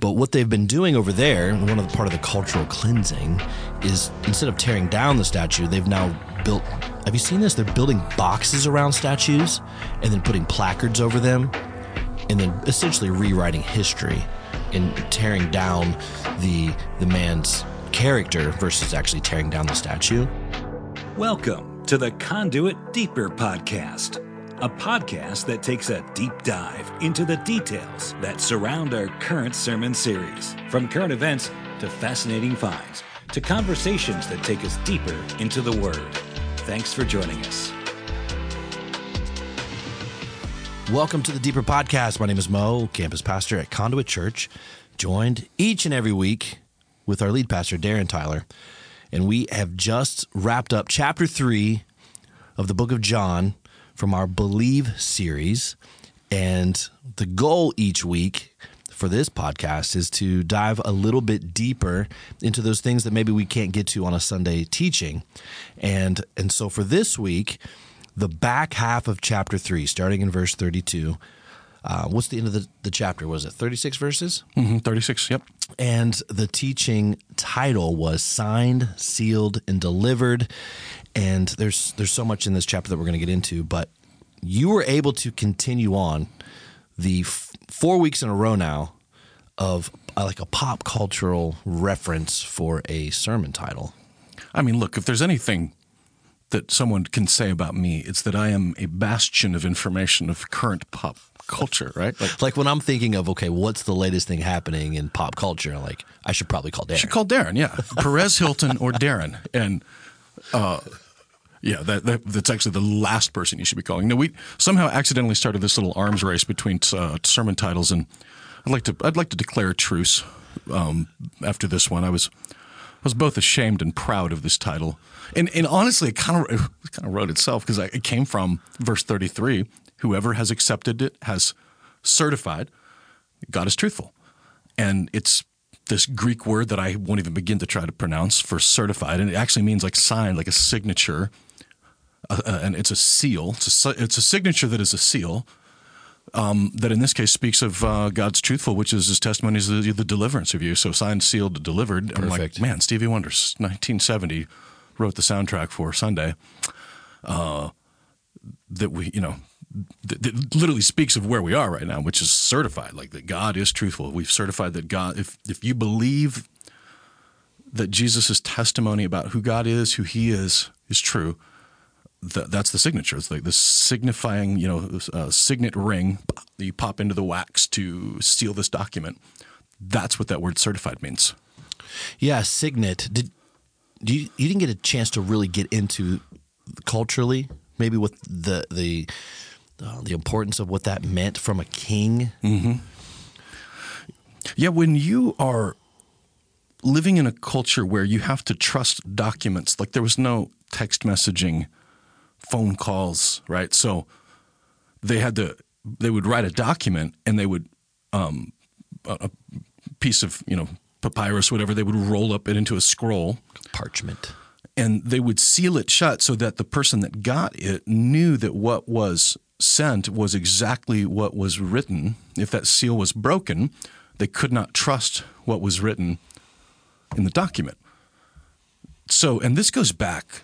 But what they've been doing over there, one of the part of the cultural cleansing, is instead of tearing down the statue, they've now built. Have you seen this? They're building boxes around statues and then putting placards over them, and then essentially rewriting history and tearing down the the man's character versus actually tearing down the statue. Welcome to the Conduit Deeper podcast, a podcast that takes a deep dive into the details that surround our current sermon series, from current events to fascinating finds to conversations that take us deeper into the Word. Thanks for joining us. Welcome to the Deeper Podcast. My name is Mo, campus pastor at Conduit Church, joined each and every week with our lead pastor, Darren Tyler. And we have just wrapped up chapter three of the book of John from our Believe series. And the goal each week for this podcast is to dive a little bit deeper into those things that maybe we can't get to on a Sunday teaching. And and so for this week, the back half of chapter 3, starting in verse 32. Uh, what's the end of the, the chapter? Was it 36 verses? Mm-hmm, 36, yep. And the teaching title was Signed, Sealed, and Delivered. And there's there's so much in this chapter that we're going to get into, but you were able to continue on the f- four weeks in a row now of uh, like a pop cultural reference for a sermon title. I mean, look, if there's anything that someone can say about me, it's that I am a bastion of information of current pop culture, right? Like, like when I'm thinking of okay, what's the latest thing happening in pop culture? Like I should probably call Darren. Should call Darren, yeah, Perez Hilton or Darren, and uh, yeah, that, that, that's actually the last person you should be calling. No, we somehow accidentally started this little arms race between uh, sermon titles, and I'd like to I'd like to declare a truce um, after this one. I was I was both ashamed and proud of this title, and and honestly, it kind of it kind of wrote itself because it came from verse thirty three. Whoever has accepted it has certified God is truthful, and it's this Greek word that I won't even begin to try to pronounce for certified, and it actually means like signed, like a signature, uh, uh, and it's a seal. It's a, it's a signature that is a seal. Um, that in this case speaks of uh, God's truthful, which is His testimony is the, the, deliverance of you. So signed, sealed, delivered. Perfect. I'm like, man, Stevie Wonder, 1970, wrote the soundtrack for Sunday. Uh, that we, you know, that, literally speaks of where we are right now, which is certified, like that God is truthful. We've certified that God, if if you believe that Jesus' testimony about who God is, who He is, is true, that, that's the signature. It's like the signifying, you know, uh, signet ring that you pop into the wax to seal this document. That's what that word certified means. Yeah, signet. Did you you didn't get a chance to really get into culturally, maybe with the the uh, the importance of what that meant from a king? Mm-hmm. Yeah, when you are living in a culture where you have to trust documents, like there was no text messaging phone calls, right? So they had to they would write a document and they would um, a piece of you know papyrus, whatever. They would roll up it into a scroll, parchment, and they would seal it shut so that the person that got it knew that what was sent was exactly what was written. If that seal was broken, they could not trust what was written in the document. So, and this goes back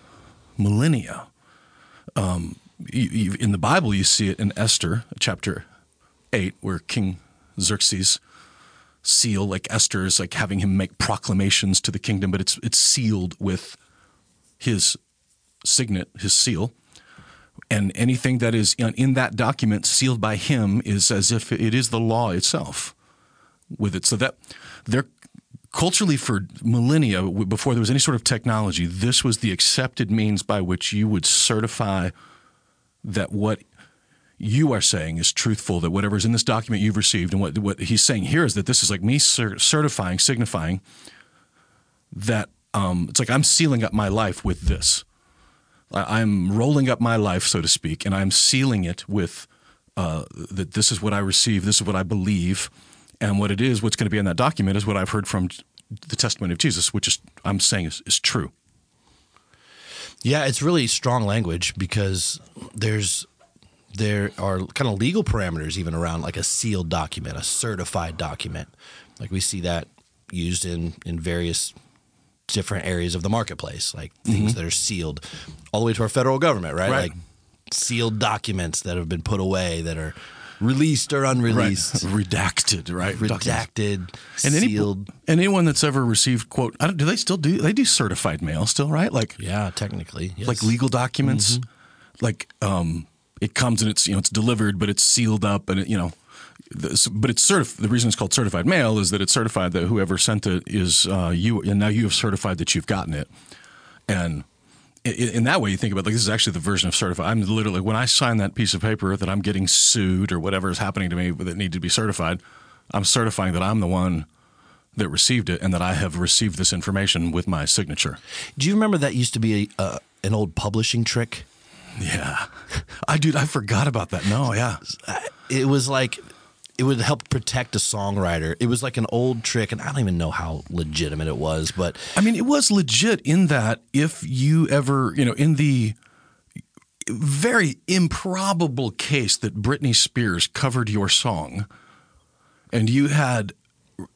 millennia um, you, you, in the Bible, you see it in Esther, chapter 8, where King Xerxes seal, like Esther is like having him make proclamations to the kingdom, but it's, it's sealed with his signet, his seal. And anything that is in, that document sealed by him is as if it is the law itself with it. So that they're culturally for millennia before there was any sort of technology this was the accepted means by which you would certify that what you are saying is truthful that whatever's in this document you've received and what, what he's saying here is that this is like me certifying signifying that um, it's like i'm sealing up my life with this i'm rolling up my life so to speak and i'm sealing it with uh, that this is what i receive this is what i believe and what it is, what's going to be in that document, is what I've heard from the testimony of Jesus, which is I'm saying is, is true. Yeah, it's really strong language because there's there are kind of legal parameters even around like a sealed document, a certified document. Like we see that used in in various different areas of the marketplace, like things that are sealed, all the way to our federal government, right? Mm-hmm. Right. Like sealed documents that have been put away that are released or unreleased, redacted, right? Redacted, And any, sealed. and anyone that's ever received quote, I don't, do they still do? They do certified mail still, right? Like yeah, technically, yes. like legal documents. Like um, it comes and it's you know it's delivered, but it's sealed up, and it, you know, this, but it's certif- The reason it's called certified mail is that it's certified that whoever sent it is uh, you, and now you have certified that you've gotten it, and. i- i- In that way, you think about like this is actually the version of certified. I'm literally when I sign that piece of paper that I'm getting sued or whatever is happening to me that need to be certified, I'm certifying that I'm the one that received it and that I have received this information with my signature. Do you remember that used to be a, uh, an old publishing trick? Yeah, I dude, I forgot about that. No, yeah, it was like it would help protect a songwriter. It was like an old trick, and I don't even know how legitimate it was, but I mean, it was legit in that if you ever, you know, in the very improbable case that Britney Spears covered your song, and you had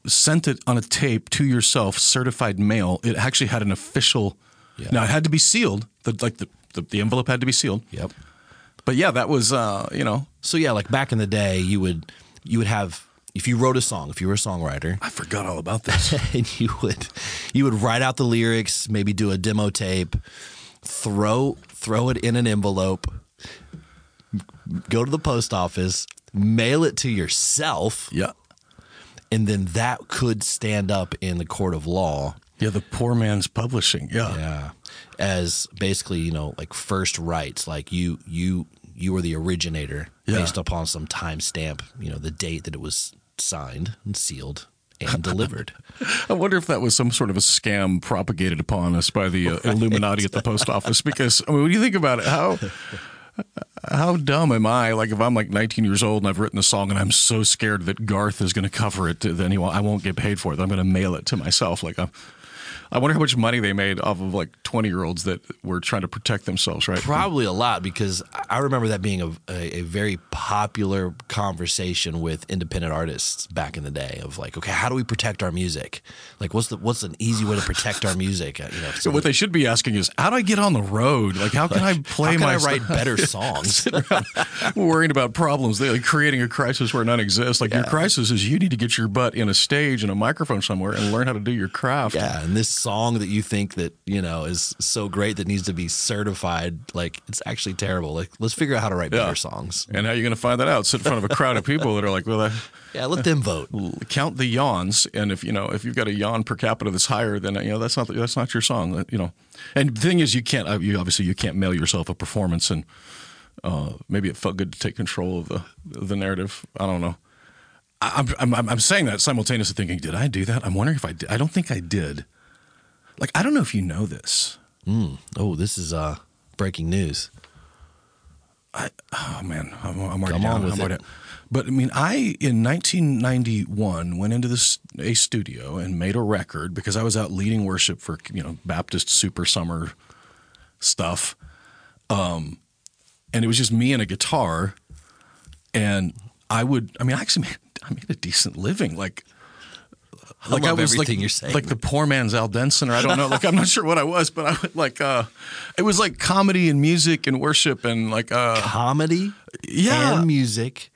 sent it on a tape to yourself, certified mail, it actually had an official. Yeah. Now it had to be sealed. The, like the, the the envelope had to be sealed. yep. But yeah, that was uh, you know So yeah, like back in the day, you would you would have if you wrote a song, if you were a songwriter, I forgot all about this. and you would you would write out the lyrics, maybe do a demo tape, throw throw it in an envelope, go to the post office, mail it to yourself, yeah, and then that could stand up in the court of law. yeah, the poor man's publishing. Yeah, Yeah. As basically, you know, like first rights, like you you you were the originator Yeah. based upon some timestamp, you know, the date that it was signed and sealed and delivered. I wonder if that was some sort of a scam propagated upon us by the uh, Illuminati at the post office. Because I mean, when you think about it, how how dumb am I? Like if I'm like 19 years old and I've written a song and I'm so scared that Garth is going to cover it, then he won't, I won't get paid for it. I'm going to mail it to myself. Like I'm, I wonder how much money they made off of like 20 year olds that were trying to protect themselves, right? Probably a lot because I remember that being a, a, a very popular conversation with independent artists back in the day of like, okay, how do we protect our music? Like, what's the what's an easy way to protect our music? You know, So what they should be asking is, how do I get on the road? Like, how can I play how can my I write better songs? worrying about problems, they like creating a crisis where none exists. Like your crisis is you need to get your butt in a stage and a microphone somewhere and learn how to do your craft. Yeah, and this song that you think that you know is so great that needs to be certified, like it's actually terrible. Like, let's figure out how to write Yeah. better songs. And how are you going to find that out? Sit in front of a crowd of people that are like, well, I, Yeah, let them vote. count the yawns, and if you know if you've got a yawn per capita that's higher, then you know that's not that's not your song. You know, and the thing is, you can't uh, you obviously you can't mail yourself a performance, and uh, maybe it felt good to take control of the the narrative. I don't know. I'm I'm I'm saying that simultaneously thinking, did I do that? I'm wondering if I did. I don't think I did. Like I don't know if you know this. Oh, this is uh breaking news. Oh man, I'm, I'm already Come down. on I'm already. But I mean, I in 1991 went into this a studio and made a record because I was out leading worship for you know Baptist Super Summer stuff, um, and it was just me and a guitar, and I would. I mean, I actually made, I made a decent living. Like, I love was everything like, you're saying. like the poor man's Al Denson, or I don't know. Like I'm not sure what I was, but I would like. uh It was like comedy and music and worship and like. uh comedy Yeah. and music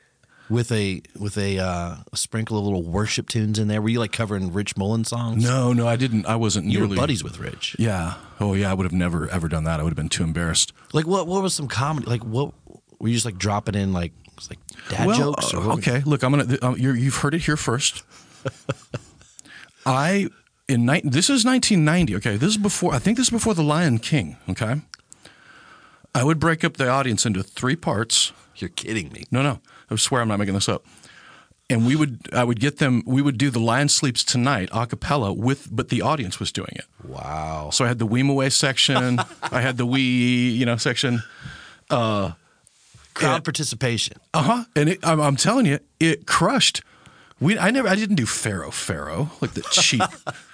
with a with a, uh, a sprinkle of little worship tunes in there. Were you like covering Rich Mullins songs? No, no, I didn't. I wasn't you nearly. were buddies with Rich. Yeah. Oh, yeah. I would have never ever done that. I would have been too embarrassed. Like what? What was some comedy? Like what? Were you just like dropping in like was like dad jokes? uh, Or what? okay. Look, I'm gonna. Um, you're, you've heard it here first. I in ni- this is 1990. Okay, this is before. I think this is before the Lion King. Okay. I would break up the audience into three parts. You're kidding me. No, no. I swear I'm not making this up. And we would, I would get them. We would do the Lion Sleeps Tonight a cappella with, but the audience was doing it. Wow. So I had the Weem Away section. I had the Wee, you know, section. Uh, Crowd participation. Uh huh. And it, I'm, I'm telling you, it crushed. We, I never, I didn't do Pharaoh Pharaoh like the cheap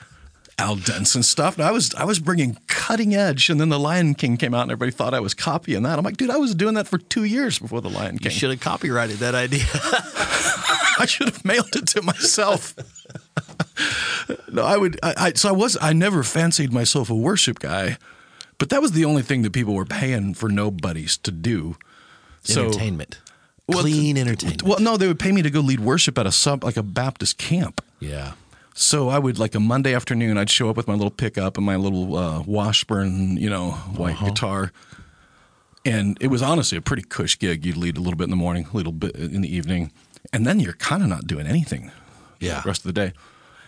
Al Denson stuff. No, I was, I was bringing cutting edge, and then the Lion King came out, and everybody thought I was copying that. I'm like, dude, I was doing that for two years before the Lion King. You should have copyrighted that idea. I should have mailed it to myself. no, I would. I, I so I was. I never fancied myself a worship guy, but that was the only thing that people were paying for nobodies to do. So, entertainment. Well, Clean entertainment. Well, no, they would pay me to go lead worship at a sub like a Baptist camp. yeah. So I would like a Monday afternoon. I'd show up with my little pickup and my little uh, Washburn, you know, white Uh-huh. guitar, and it was honestly a pretty cush gig. You'd lead a little bit in the morning, a little bit in the evening, and then you're kind of not doing anything. Yeah. the rest of the day.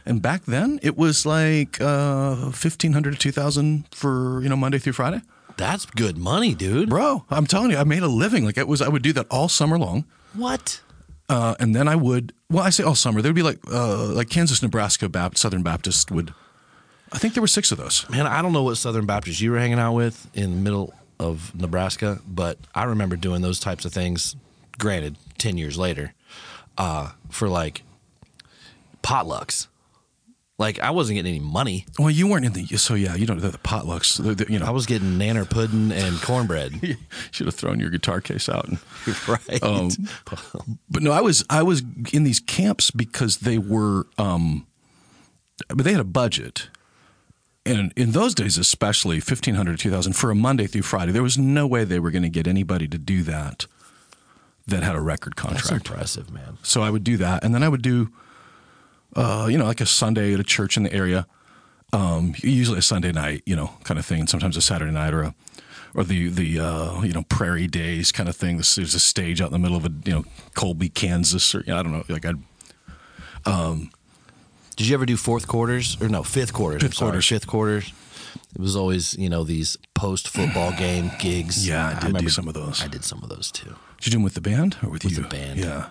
And back then, it was like uh, fifteen hundred to two thousand for you know Monday through Friday. That's good money, dude. Bro, I'm telling you, I made a living. Like it was, I would do that all summer long. What? Uh, and then I would, well, I say all summer. There'd be like, uh, like Kansas, Nebraska, Baptist, Southern Baptist would. I think there were six of those. Man, I don't know what Southern Baptist you were hanging out with in the middle of Nebraska, but I remember doing those types of things. Granted, ten years later, uh, for like potlucks. Like I wasn't getting any money. Well, you weren't in the, so yeah, you don't know the potlucks. The, the, you know, I was getting nanner pudding and cornbread. should have thrown your guitar case out. And, right. um, but no, I was I was in these camps because they were, um, but they had a budget, and in those days, especially fifteen hundred to two thousand for a Monday through Friday, there was no way they were going to get anybody to do that that had a record That's contract. impressive, man. So I would do that, and then I would do, uh, you know, like a Sunday at a church in the area. Um, usually a Sunday night, you know, kind of thing, and sometimes a Saturday night or a, or the the uh, you know prairie days kind of thing. This, there's a stage out in the middle of a you know Colby, Kansas, or you know, I don't know, like I'd Did you ever do fourth quarters or no fifth quarters? Fifth quarters. Fifth quarters. It was always you know these post football game gigs. Yeah, I did do some of those. I did some of those too. did you do them with the band or with, With you? the band. Yeah.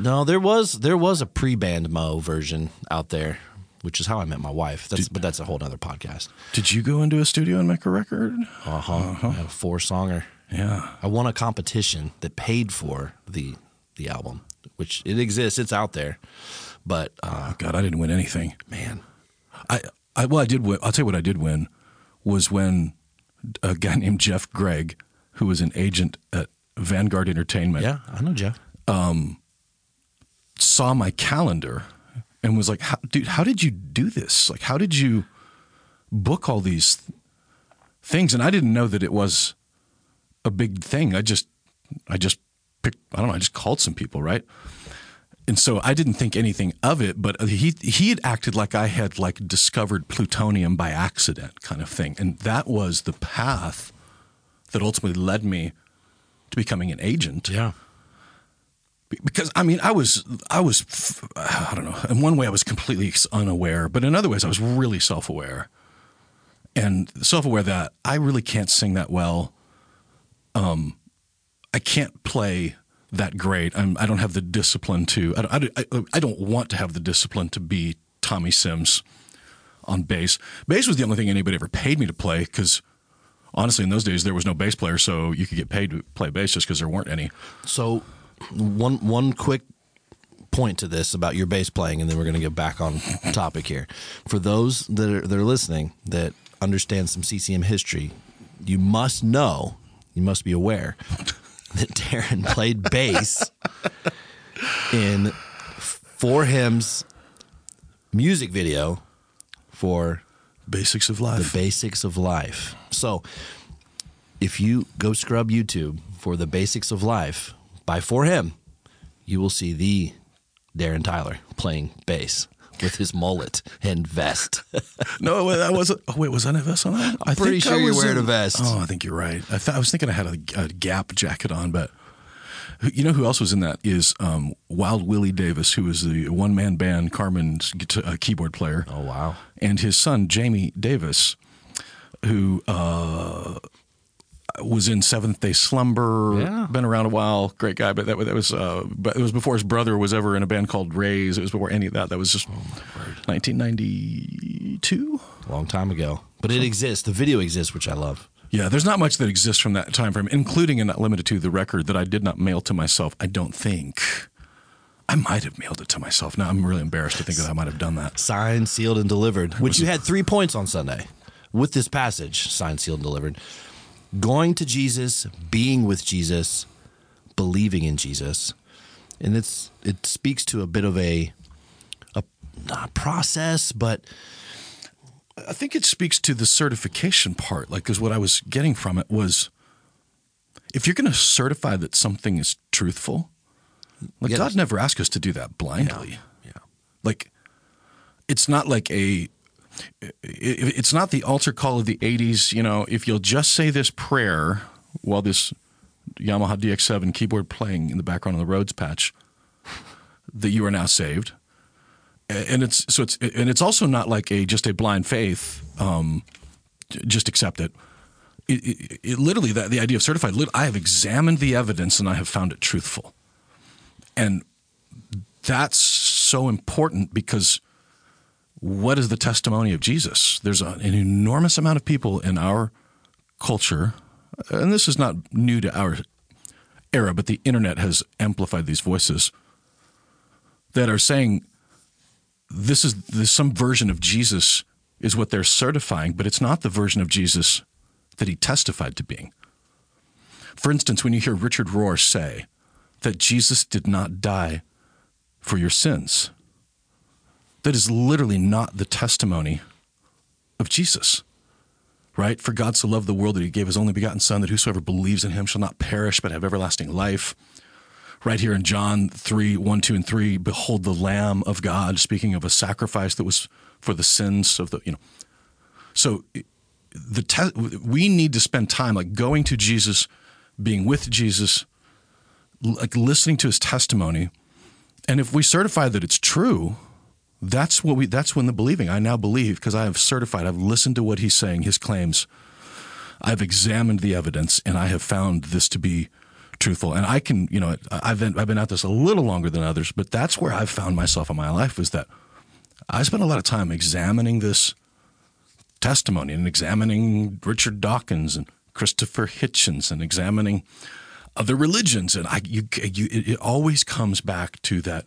No, there was there was a pre-band Mo version out there, which is how I met my wife. That's but that's a whole other podcast. Did you go into a studio and make a record? Uh huh. I had a four songer. Yeah. I won a competition that paid for the the album, which it exists. It's out there, but uh, Oh God, I didn't win anything. man, I, I well, I did win. I'll tell you what I did win was when a guy named Jeff Gregg, who was an agent at Vanguard Entertainment, yeah, I know Jeff. Saw my calendar and was like, how, "Dude, how did you do this? Like, how did you book all these th- things?" And I didn't know that it was a big thing. I just, I just picked. I don't know. I just called some people, right? And so I didn't think anything of it, but he he had acted like I had like discovered plutonium by accident, kind of thing, and that was the path that ultimately led me to becoming an agent Yeah, because I mean I was I was I don't know. In one way I was completely unaware but in other ways I was really self-aware. And self-aware that I really can't sing that well. Um I can't play that great. I'm, I don't have the discipline to I don't, I, I don't want to have the discipline to be Tommy Sims on bass. Bass was the only thing anybody ever paid me to play because honestly in those days there was no bass player so you could get paid to play bass just because there weren't any. So, one one quick point to this about your bass playing, and then we're going to get back on topic here. For those that are that are listening that understand some CCM history, you must know, you must be aware that Darren played bass in 4Him's music video for basics of Life. the basics of life. So, if you go scrub YouTube for the basics of life by 4Him, you will see the Darren Tyler playing bass with his mullet and vest. No, that wasn't. Oh, wait, was I in a vest on that? I pretty sure you're wearing in- a vest. Oh, I think you're right. I, th- I was thinking I had a, a Gap jacket on, but you know who else was in that is um, Wild Willie Davis, who was the one man band Carmen's uh, keyboard player. oh wow! and his son Jamie Davis, who uh, was in Seventh Day Slumber. Yeah. been around a while. Great guy, but that, that was uh, but it was before his brother was ever in a band called Rays. It was before any of that. That was just 1992. Long time ago, but it exists. The video exists, which I love. Yeah, there's not much that exists from that time frame, including and not limited to the record that I did not mail to myself. I don't think. I might have mailed it to myself. Now I'm really embarrassed to think that I might have done that. Signed, sealed, and delivered. Which you had three points on Sunday with this passage: signed, sealed, and delivered. Going to Jesus, being with Jesus, believing in Jesus, and it's it speaks to a bit of a a, not process, but I think it speaks to the certification part. Like, because what I was getting from it was if you're going to certify that something is truthful, like Yeah. God never asked us to do that blindly. yeah. Like, it's not like a. it- It's not the altar call of the '80s. You know, if you'll just say this prayer while this Yamaha DX7 keyboard playing in the background on the Rhodes patch, that you are now saved. And it's so it's and it's also not like a just a blind faith. Um, just accept it. It, it, it literally that the idea of certified. I have examined the evidence and I have found it truthful, and that's so important because what is the testimony of Jesus? There's an enormous amount of people in our culture, and this is not new to our era, but the internet has amplified these voices that are saying this is this, some version of Jesus is what they're certifying, but it's not the version of Jesus that he testified to being. For instance, when you hear Richard Rohr say that Jesus did not die for your sins, that is literally not the testimony of Jesus. Right? For God so loved the world that he gave his only begotten Son, that whosoever believes in him shall not perish but have everlasting life. Right here in John 3 1, 2, and 3, behold the Lamb of God, speaking of a sacrifice that was for the sins of the, you know. So the te- we need to spend time like going to Jesus, being with Jesus, like listening to his testimony. And if we certify that it's true, that's what we that's when the believing. I now believe because I have certified, I've listened to what he's saying, his claims. I've examined the evidence and I have found this to be truthful. And I can, you know, I've been, I've been at this a little longer than others, but that's where I've found myself in my life is that I spent a lot of time examining this testimony and examining Richard Dawkins and Christopher Hitchens and examining other religions. And I, you, you, it, it always comes back to that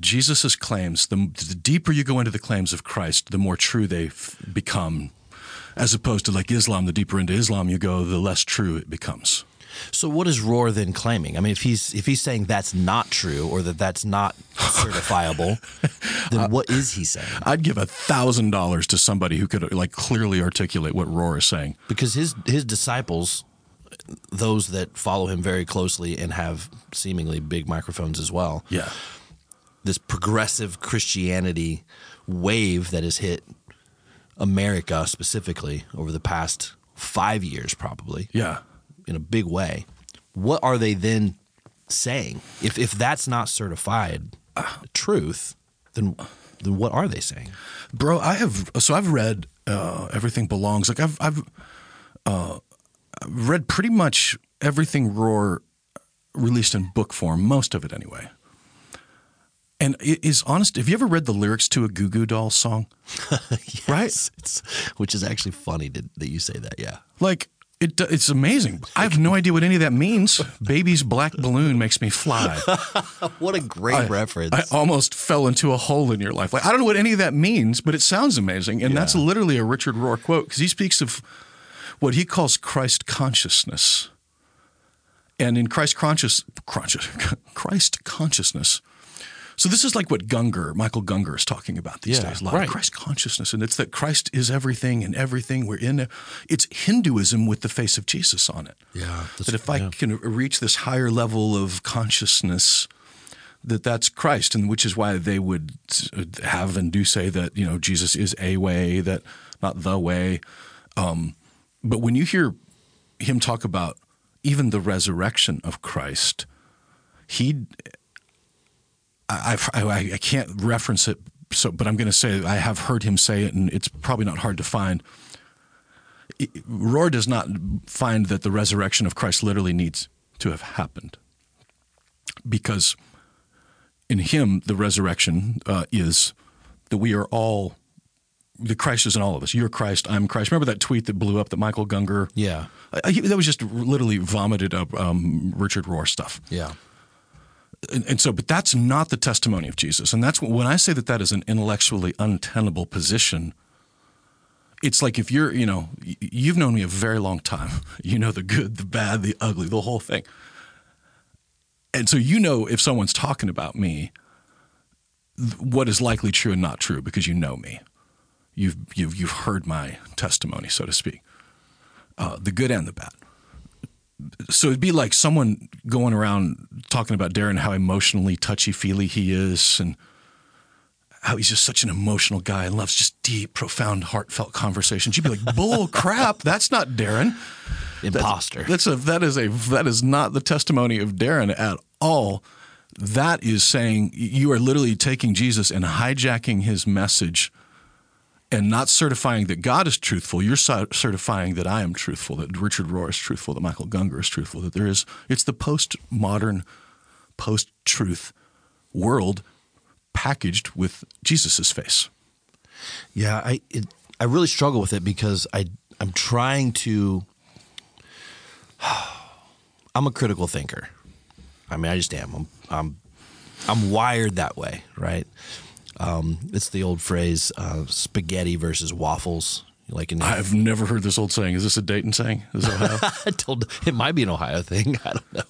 Jesus' claims, the, the deeper you go into the claims of Christ, the more true they f- become. As opposed to like Islam, the deeper into Islam you go, the less true it becomes. So what is Rohr then claiming? I mean, if he's if he's saying that's not true or that that's not certifiable, then what is he saying? I'd give a thousand dollars to somebody who could like clearly articulate what Rohr is saying. Because his his disciples, those that follow him very closely and have seemingly big microphones as well, Yeah. This progressive Christianity wave that has hit America specifically over the past five years, probably Yeah. in a big way. What are they then saying? If if that's not certified truth, then then what are they saying? Bro, I have so I've read uh, everything belongs. Like I've I've uh, read pretty much everything Rohr released in book form, most of it anyway. And it is honest. Have you ever read the lyrics to a Goo Goo Doll song? Right? It's, which is actually funny to, that you say that. Yeah. Like it, uh, it's amazing. I have no idea what any of that means. Baby's black balloon makes me fly. What a great reference. I almost fell into a hole in your life. Like I don't know what any of that means, but it sounds amazing, and that's literally a Richard Rohr quote because he speaks of what he calls Christ consciousness, and in Christ conscious, conscious Christ consciousness. So this is like what Gungor, Michael Gungor, is talking about these Yeah, days. A lot right. of Christ consciousness, and it's that Christ is everything and everything. We're in. It's Hinduism with the face of Jesus on it yeah. that if I can reach this higher level of consciousness, that that's Christ, and which is why they would have and do say that you know Jesus is a way, that not the way. Um, but when you hear him talk about even the resurrection of Christ, he, I, I, I can't reference it, so but I'm going to say I have heard him say it, and it's probably not hard to find. Rohr does not find that the resurrection of Christ literally needs to have happened because in him the resurrection uh, is that we are all the Christ is in all of us. You're Christ. I'm Christ. Remember that tweet that blew up that Michael Gungor? Yeah. Uh, he- that was just literally vomited up um, Richard Rohr stuff. Yeah. And, and so, but that's not the testimony of Jesus. And that's what, when I say that that is an intellectually untenable position. It's like if you're, you know, you've known me a very long time. You know the good, the bad, the ugly, the whole thing. And so you know if someone's talking about me, what is likely true and not true because you know me. You've you've you've heard my testimony, so to speak, uh, the good and the bad. So it'd be like someone going around talking about Darren how emotionally touchy feely he is and how he's just such an emotional guy and loves just deep, profound, heartfelt conversations. You'd be like, "Bull crap! That's not Darren." Imposter. That's, that's a that is a that is not the testimony of Darren at all. That is saying you are literally taking Jesus and hijacking his message and not certifying that God is truthful. You're certifying that I am truthful, that Richard Rohr is truthful, that Michael Gungor is truthful, that there is, it's the post-modern, post-truth world packaged with Jesus's face. Yeah, I it, I really struggle with it because I I'm trying to I'm a critical thinker. I mean, I just am. I'm I'm, I'm wired that way, right? Um, it's the old phrase, uh, spaghetti versus waffles. Like in, I've never heard this old saying. Is this a Dayton saying? Is Ohio? I told it might be an Ohio thing. I don't know.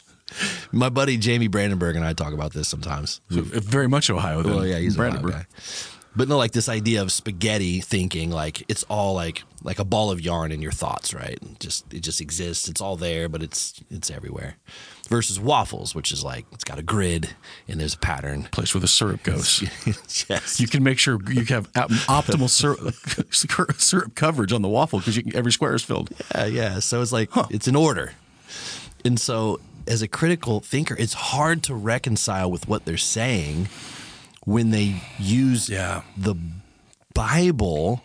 My buddy Jamie Brandenburg and I talk about this sometimes. So very much Ohio. Then. Well, yeah, he's Brandenburg. Ohio guy. But no, like this idea of spaghetti thinking, like it's all like like a ball of yarn in your thoughts, right? Just it just exists. It's all there, but it's it's everywhere. Versus waffles, which is like it's got a grid and there's a pattern. Place where the syrup goes. yes. You can make sure you have optimal syrup, syrup coverage on the waffle because every square is filled. Yeah, yeah. So it's like huh. it's an order, and so as a critical thinker, it's hard to reconcile with what they're saying when they use yeah. the Bible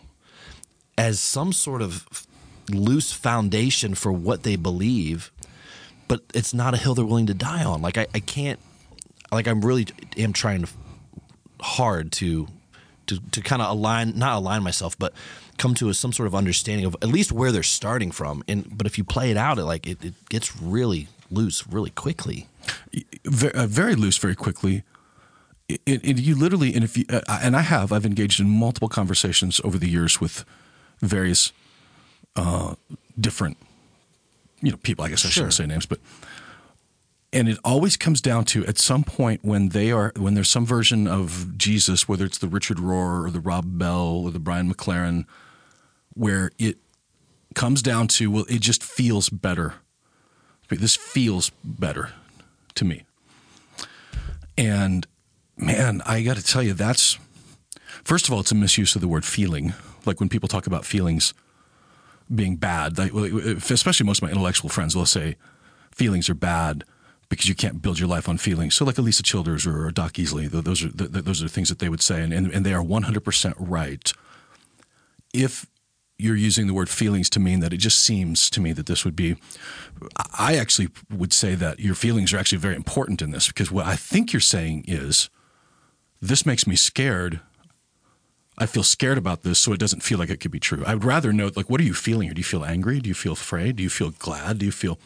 as some sort of loose foundation for what they believe, but it's not a hill they're willing to die on. Like I, I can't, like I'm really am trying hard to to, to kind of align, not align myself, but come to a, some sort of understanding of at least where they're starting from. And but if you play it out, it like it, it gets really loose really quickly. Very, uh, very loose very quickly it, it, you literally, and if you, uh, and I have, I've engaged in multiple conversations over the years with various uh, different, you know, people. I guess I sure. shouldn't say names, but and it always comes down to at some point when they are when there's some version of Jesus, whether it's the Richard Rohr or the Rob Bell or the Brian McLaren, where it comes down to well, it just feels better. This feels better to me, and man, I got to tell you, that's first of all, it's a misuse of the word feeling. Like when people talk about feelings being bad, especially most of my intellectual friends will say feelings are bad because you can't build your life on feelings. So, like Alisa Childers or Doc Easley, those are those are things that they would say, and, and, and they are one hundred percent right. If you're using the word feelings to mean that it just seems to me that this would be I actually would say that your feelings are actually very important in this because what I think you're saying is this makes me scared. I feel scared about this, so it doesn't feel like it could be true. I would rather know, like, what are you feeling here? Do you feel angry? Do you feel afraid? Do you feel glad? Do you feel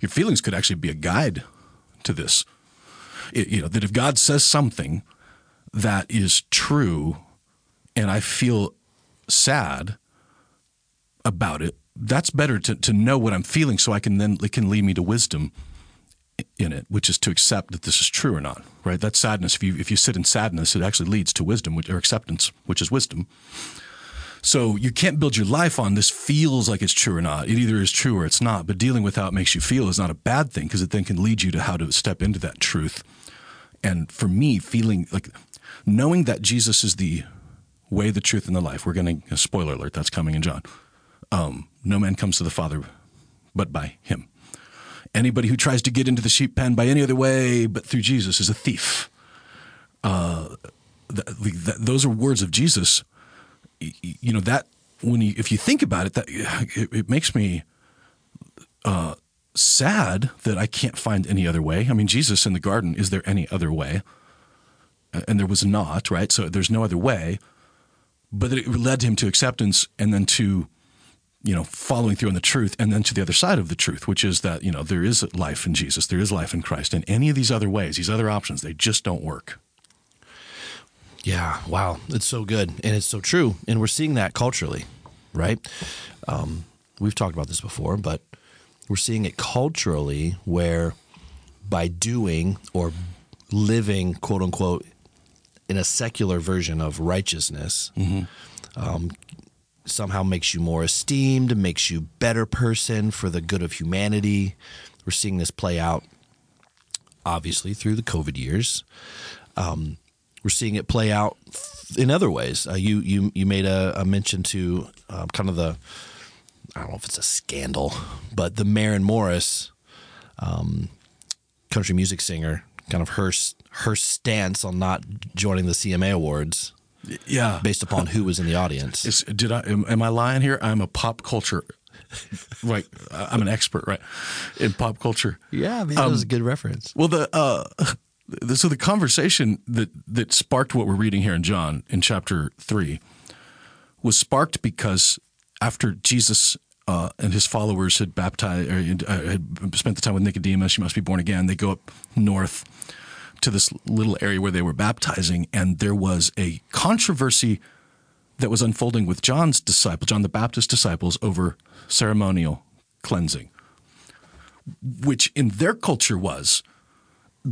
your feelings could actually be a guide to this? It, you know, that if God says something that is true and I feel sad about it, that's better to, to know what I'm feeling so I can then, it can lead me to wisdom in it, which is to accept that this is true or not, right? That sadness, if you, if you sit in sadness, it actually leads to wisdom or acceptance, which is wisdom. So you can't build your life on this feels like it's true or not. It either is true or it's not. But dealing with how it makes you feel is not a bad thing because it then can lead you to how to step into that truth. And for me, feeling like knowing that Jesus is the way, the truth, and the life. We're going to spoiler alert. That's coming in John. Um, no man comes to the Father but by Him. Anybody who tries to get into the sheep pen by any other way but through Jesus is a thief. Uh, th- th- those are words of Jesus. You know that when you, if you think about it, that it, it makes me uh, sad that I can't find any other way. I mean, Jesus in the garden, is there any other way? And there was not, right? So there's no other way. But it led him to acceptance and then to you know, following through on the truth, and then to the other side of the truth, which is that, you know, there is life in Jesus, there is life in Christ, and any of these other ways, these other options, they just don't work. Yeah, wow. It's so good. And it's so true. And we're seeing that culturally, right? Um, we've talked about this before, but we're seeing it culturally where by doing or living, quote unquote, in a secular version of righteousness. Um, somehow makes you more esteemed, makes you better person for the good of humanity. We're seeing this play out, obviously, through the COVID years. Um, we're seeing it play out in other ways. Uh, you you you made a, a mention to um, kind of the I don't know if it's a scandal, but the Maren Morris, um, country music singer, kind of her her stance on not joining the CMA Awards Yeah. based upon who was in the audience. Did I am, am I lying here? I'm a pop culture, right? I'm an expert, right, in pop culture. Yeah, I mean, that was a good reference. Well, the uh, the, so the conversation that that sparked what we're reading here in John in chapter three was sparked because after Jesus uh, and his followers had baptized or uh, had spent the time with Nicodemus, you must be born again. They go up north to this little area where they were baptizing, and there was a controversy that was unfolding with John's disciple, John the Baptist disciples, over ceremonial cleansing, which in their culture was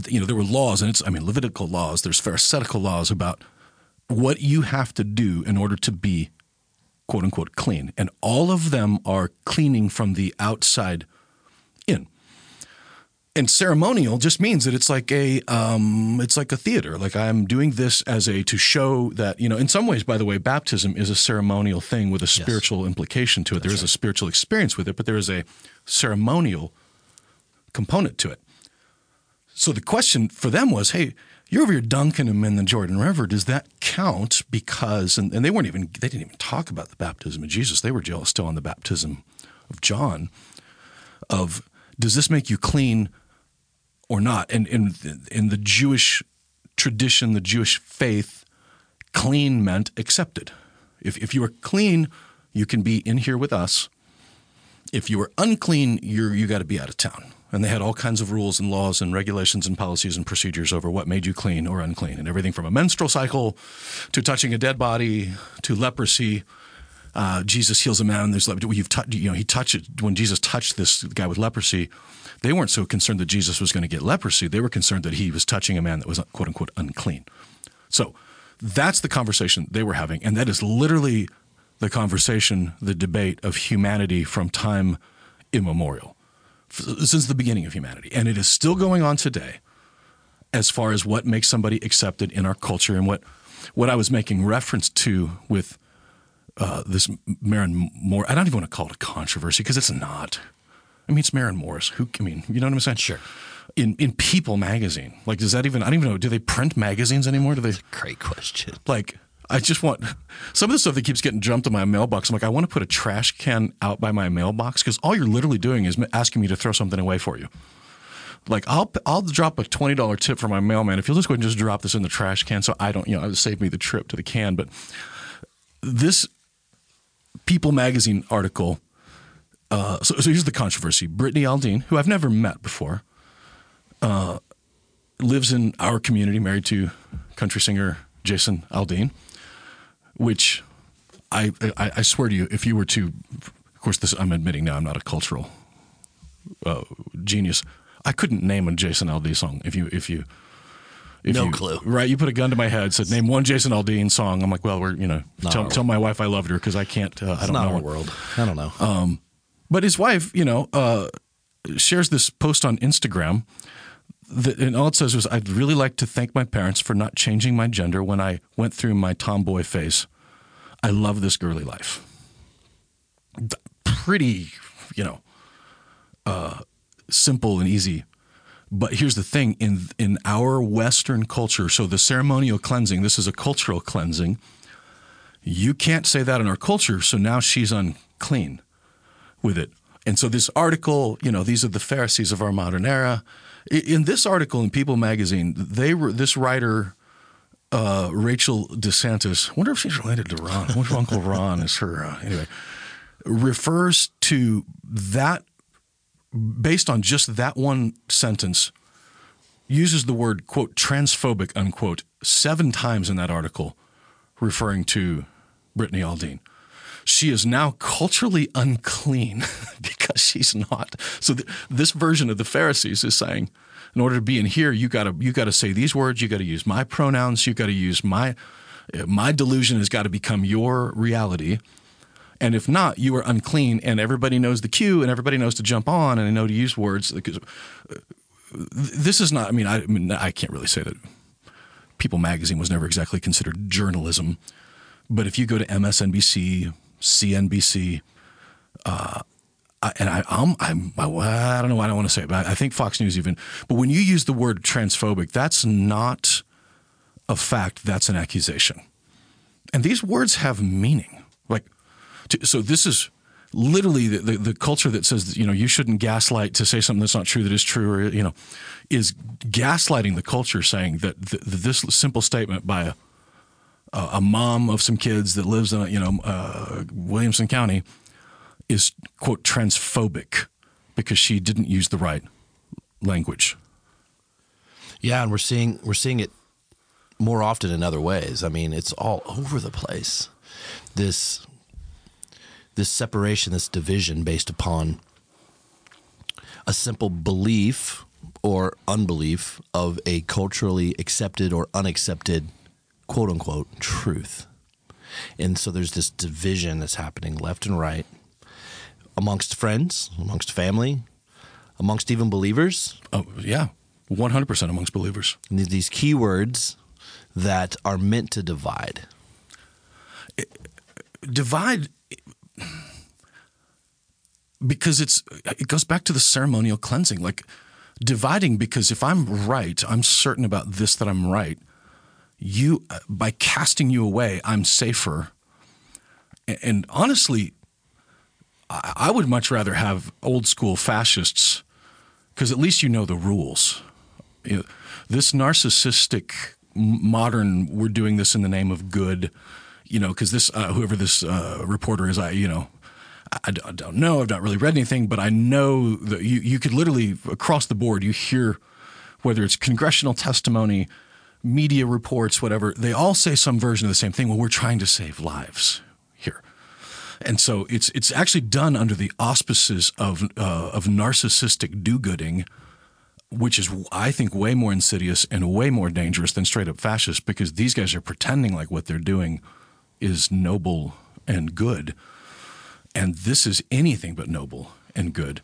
you know, there were laws, and it's, I mean, Levitical laws, there's Pharisaical laws about what you have to do in order to be quote unquote clean. And all of them are cleaning from the outside. And ceremonial just means that it's like a um, it's like a theater. Like I'm doing this as a to show that you know. In some ways, by the way, baptism is a ceremonial thing with a spiritual implication to it. There is a spiritual experience with it, but there is a ceremonial component to it. So the question for them was, hey, you're over here dunking them in the Jordan River. Does that count? Because and, and they weren't even they didn't even talk about the baptism of Jesus. They were still on the baptism of John. Of does this make you clean or not? And in in the Jewish tradition, the Jewish faith, clean meant accepted. If if you are clean, you can be in here with us. If you were unclean, you're you got to be out of town. And they had all kinds of rules and laws and regulations and policies and procedures over what made you clean or unclean, and everything from a menstrual cycle to touching a dead body to leprosy. Uh, Jesus heals a man. There's leprosy. You've touched, you know, he touched when Jesus touched this guy with leprosy. They weren't so concerned that Jesus was going to get leprosy. They were concerned that he was touching a man that was quote unquote unclean. So that's the conversation they were having, and that is literally the conversation, the debate of humanity from time immemorial since the beginning of humanity. And it is still going on today as far as what makes somebody accepted in our culture and what, what I was making reference to with uh, this Maren Moore. I don't even want to call it a controversy because it's not. I mean, it's Maren Morris. Who, I mean, you know what I'm saying? Sure. In, in People magazine. Like, does that even, I don't even know, do they print magazines anymore? Do they, Great question. like, I just want some of the stuff that keeps getting jumped in my mailbox. I'm like, I want to put a trash can out by my mailbox because all you're literally doing is asking me to throw something away for you. Like I'll I'll drop a twenty dollar tip for my mailman if you'll just go ahead and just drop this in the trash can so I don't you know save me the trip to the can. But this People magazine article. Uh, so, so here's the controversy: Brittany Aldean, who I've never met before, uh, lives in our community, married to country singer Jason Aldean which I, I, I swear to you, if you were to, of course, this I'm admitting now, I'm not a cultural uh, genius. I couldn't name a Jason Aldean song if you if you. If No you, clue. Right, you put a gun to my head, said name one Jason Aldean song. I'm like, well, we're you know, Not tell, tell my wife I loved her because I can't. Uh, I don't not know. our world. I don't know. But his wife, you know, uh, shares this post on Instagram. That, and all it says was, I'd really like to thank my parents for not changing my gender when I went through my tomboy phase. I love this girly life. Pretty, you know, uh, simple and easy. But here's the thing in, in our Western culture, so the ceremonial cleansing, this is a cultural cleansing. You can't say that in our culture, so now she's unclean with it. And so this article, you know, these are the Pharisees of our modern era. In this article in People magazine, they were this writer uh, Rachel DeSantis. I wonder if she's related to Ron. I wonder if Uncle Ron is her. Uh, anyway, refers to that based on just that one sentence. Uses the word quote transphobic unquote seven times in that article, referring to Brittany Aldean. She is now culturally unclean because she's not. So th- this version of the Pharisees is saying, in order to be in here, you gotta you gotta say these words. You gotta use my pronouns. You gotta use my my delusion has got to become your reality. And if not, you are unclean, and everybody knows the cue, and everybody knows to jump on, and know to use words. Because uh, this is not. I mean, I, I mean, I can't really say that People Magazine was never exactly considered journalism, but if you go to MSNBC, CNBC, uh, and I, I'm, I'm, I don't know. Why I don't want to say it, but I think Fox News even. But when you use the word transphobic, that's not a fact. That's an accusation, and these words have meaning. Like, to, so this is literally the, the, the, culture that says you know you shouldn't gaslight to say something that's not true that is true, or you know, is gaslighting the culture, saying that this simple statement by a a mom of some kids that lives in you know uh, Williamson County is quote transphobic because she didn't use the right language. Yeah, and we're seeing we're seeing it more often in other ways. I mean, it's all over the place. This this separation, this division based upon a simple belief or unbelief of a culturally accepted or unaccepted quote unquote truth. And so there's this division that's happening left and right amongst friends, amongst family, amongst even believers. Oh, yeah, 100% amongst believers. And these keywords that are meant to divide. It, divide because it's it goes back to the ceremonial cleansing like dividing because if i'm right i'm certain about this that i'm right you by casting you away i'm safer. And honestly i would much rather have old school fascists because at least you know the rules. You know, this narcissistic modern we're doing this in the name of good you know because this uh, whoever this uh, reporter is i you know I, I, don't know i've not really read anything but i know that you, you could literally across the board you hear whether it's congressional testimony media reports, whatever, they all say some version of the same thing. Well, we're trying to save lives here. And so it's it's actually done under the auspices of uh, of narcissistic do-gooding, which is I think way more insidious and way more dangerous than straight up fascist because these guys are pretending like what they're doing is noble and good, and this is anything but noble and good.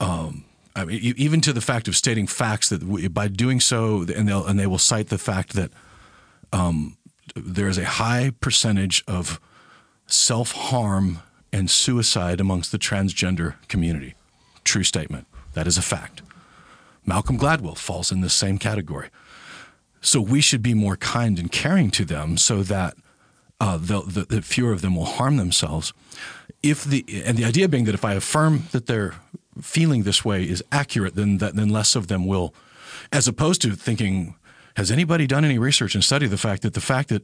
Um, I mean, even to the fact of stating facts that we, by doing so, and they'll and they will cite the fact that um, there is a high percentage of self harm and suicide amongst the transgender community. True statement. That is a fact. Malcolm Gladwell falls in this same category. So we should be more kind and caring to them, so that uh, the, the fewer of them will harm themselves. If the and the idea being that if I affirm that they're feeling this way is accurate, then that then less of them will, as opposed to thinking, has anybody done any research and studied the fact that the fact that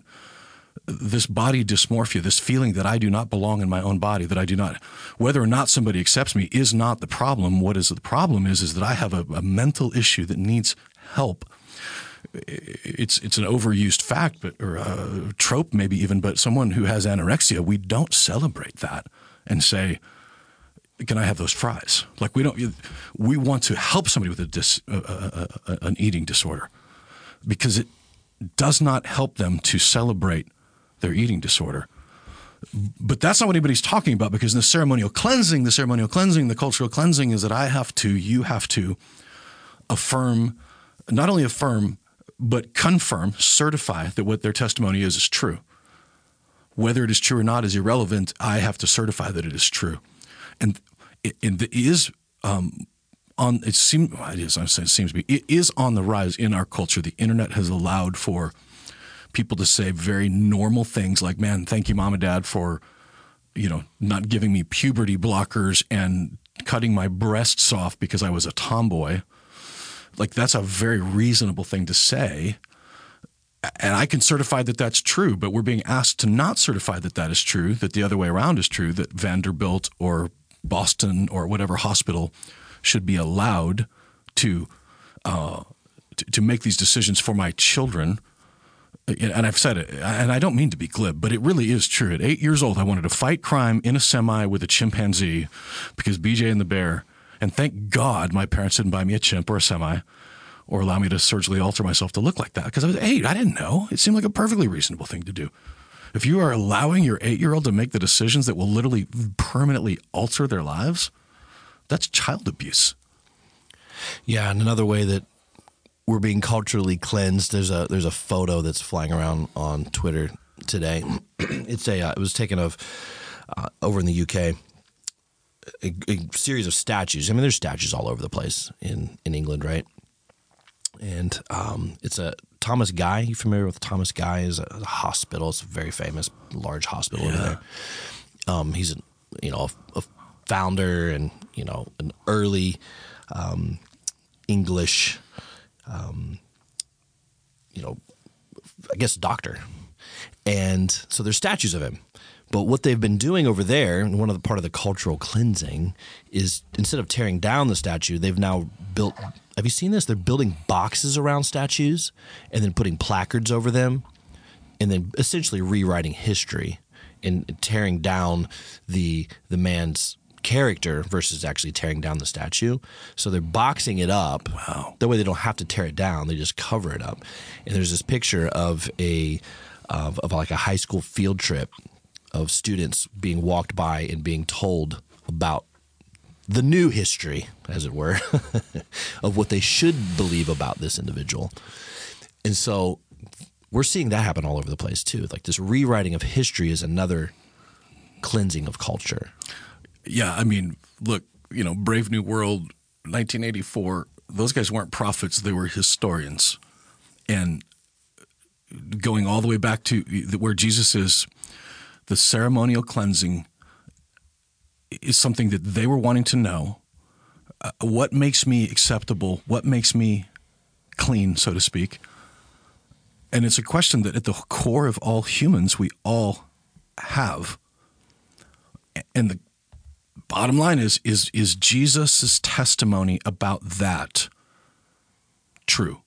this body dysmorphia, this feeling that I do not belong in my own body, that I do not, whether or not somebody accepts me, is not the problem. What is the problem is is that I have a, a mental issue that needs help. It's it's an overused fact, but or a trope maybe even. But someone who has anorexia, we don't celebrate that and say, can I have those fries? Like we don't, we want to help somebody with a dis, uh, uh, uh, an eating disorder because it does not help them to celebrate their eating disorder. But that's not what anybody's talking about because in the ceremonial cleansing, the ceremonial cleansing, the cultural cleansing is that I have to, you have to affirm, not only affirm, but confirm, certify that what their testimony is is true. Whether it is true or not is irrelevant. I have to certify that it is true and it, it is um, on. It seems it is. I'm saying it seems to be. It is on the rise in our culture. The internet has allowed for people to say very normal things like, "Man, thank you, mom and dad, for you know not giving me puberty blockers and cutting my breasts off because I was a tomboy." Like that's a very reasonable thing to say and I can certify that that's true, but we're being asked to not certify that that is true, that the other way around is true, that Vanderbilt or Boston or whatever hospital should be allowed to, uh, to, to make these decisions for my children and I've said it, and I don't mean to be glib, but it really is true. At eight years old, I wanted to fight crime in a semi with a chimpanzee because BJ and the bear, and thank God my parents didn't buy me a chimp or a semi or allow me to surgically alter myself to look like that because I was eight. I didn't know. It seemed like a perfectly reasonable thing to do. If you are allowing your eight year old to make the decisions that will literally permanently alter their lives, that's child abuse. Yeah, and another way that we're being culturally cleansed. There's a there's a photo that's flying around on Twitter today. it's a uh, it was taken of uh, over in the UK. A, a, series of statues. I mean, there's statues all over the place in in England, right? And um, it's a Thomas Guy. You familiar with Thomas Guy? Is a, a hospital. It's a very famous, large hospital yeah. over there. Um, he's a you know a, a, founder and you know an early um, English um, you know, I guess doctor. And so there's statues of him. But what they've been doing over there, and one of the part of the cultural cleansing, is instead of tearing down the statue, they've now built. Have you seen this? They're building boxes around statues and then putting placards over them, and then essentially rewriting history and tearing down the the man's character versus actually tearing down the statue. So they're boxing it up. Wow. That way they don't have to tear it down. They just cover it up. And there's this picture of a of, of like a high school field trip of students being walked by and being told about the new history, as it were, of what they should believe about this individual. And so we're seeing that happen all over the place too. Like this rewriting of history is another cleansing of culture. Yeah, I mean, look, you know, Brave New World, 1984. Those guys weren't prophets; they were historians, and going all the way back to where Jesus is, the ceremonial cleansing is something that they were wanting to know. Uh, what makes me acceptable? What makes me clean, so to speak? And it's a question that at the core of all humans, we all have. And the bottom line is is is Jesus' testimony about that true?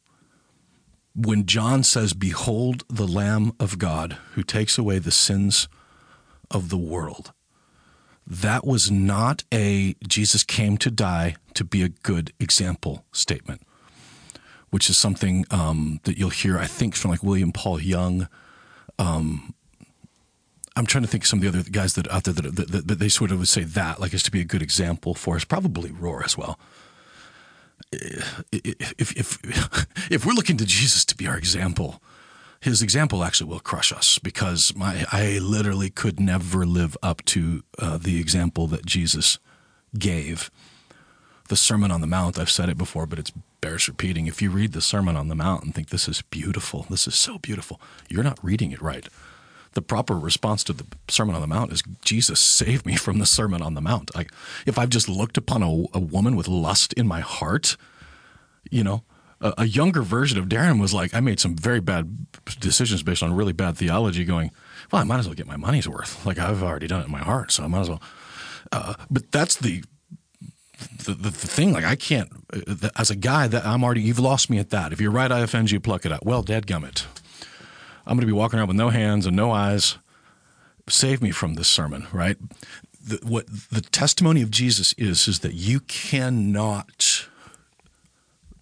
When John says, Behold the Lamb of God who takes away the sins of the world, that was not a Jesus came to die to be a good example statement, which is something um, that you'll hear, I think, from like William Paul Young, um, I'm trying to think of some of the other guys that out there that, that, that they sort of would say that like is to be a good example for us. Probably Rohr as well. If, if if we're looking to Jesus to be our example, his example actually will crush us because my I literally could never live up to uh, the example that Jesus gave. The Sermon on the Mount, I've said it before, but it bears repeating. If you read the Sermon on the Mount and think this is beautiful, this is so beautiful, you're not reading it right the proper response to the Sermon on the Mount is Jesus save me from the Sermon on the Mount. Like if I've just looked upon a, a woman with lust in my heart, you know, a, a, younger version of Darren was like, I made some very bad decisions based on really bad theology. Going, well, I might as well get my money's worth. Like I've already done it in my heart, so I might as well. Uh, but that's the the, the, the, thing, like I can't, uh, as a guy, that I'm already, you've lost me at that. If you're right, I offend you, pluck it out. Well, dadgummit. I'm going to be walking around with no hands and no eyes. Save me from this sermon, right? The, what the testimony of Jesus is is that you cannot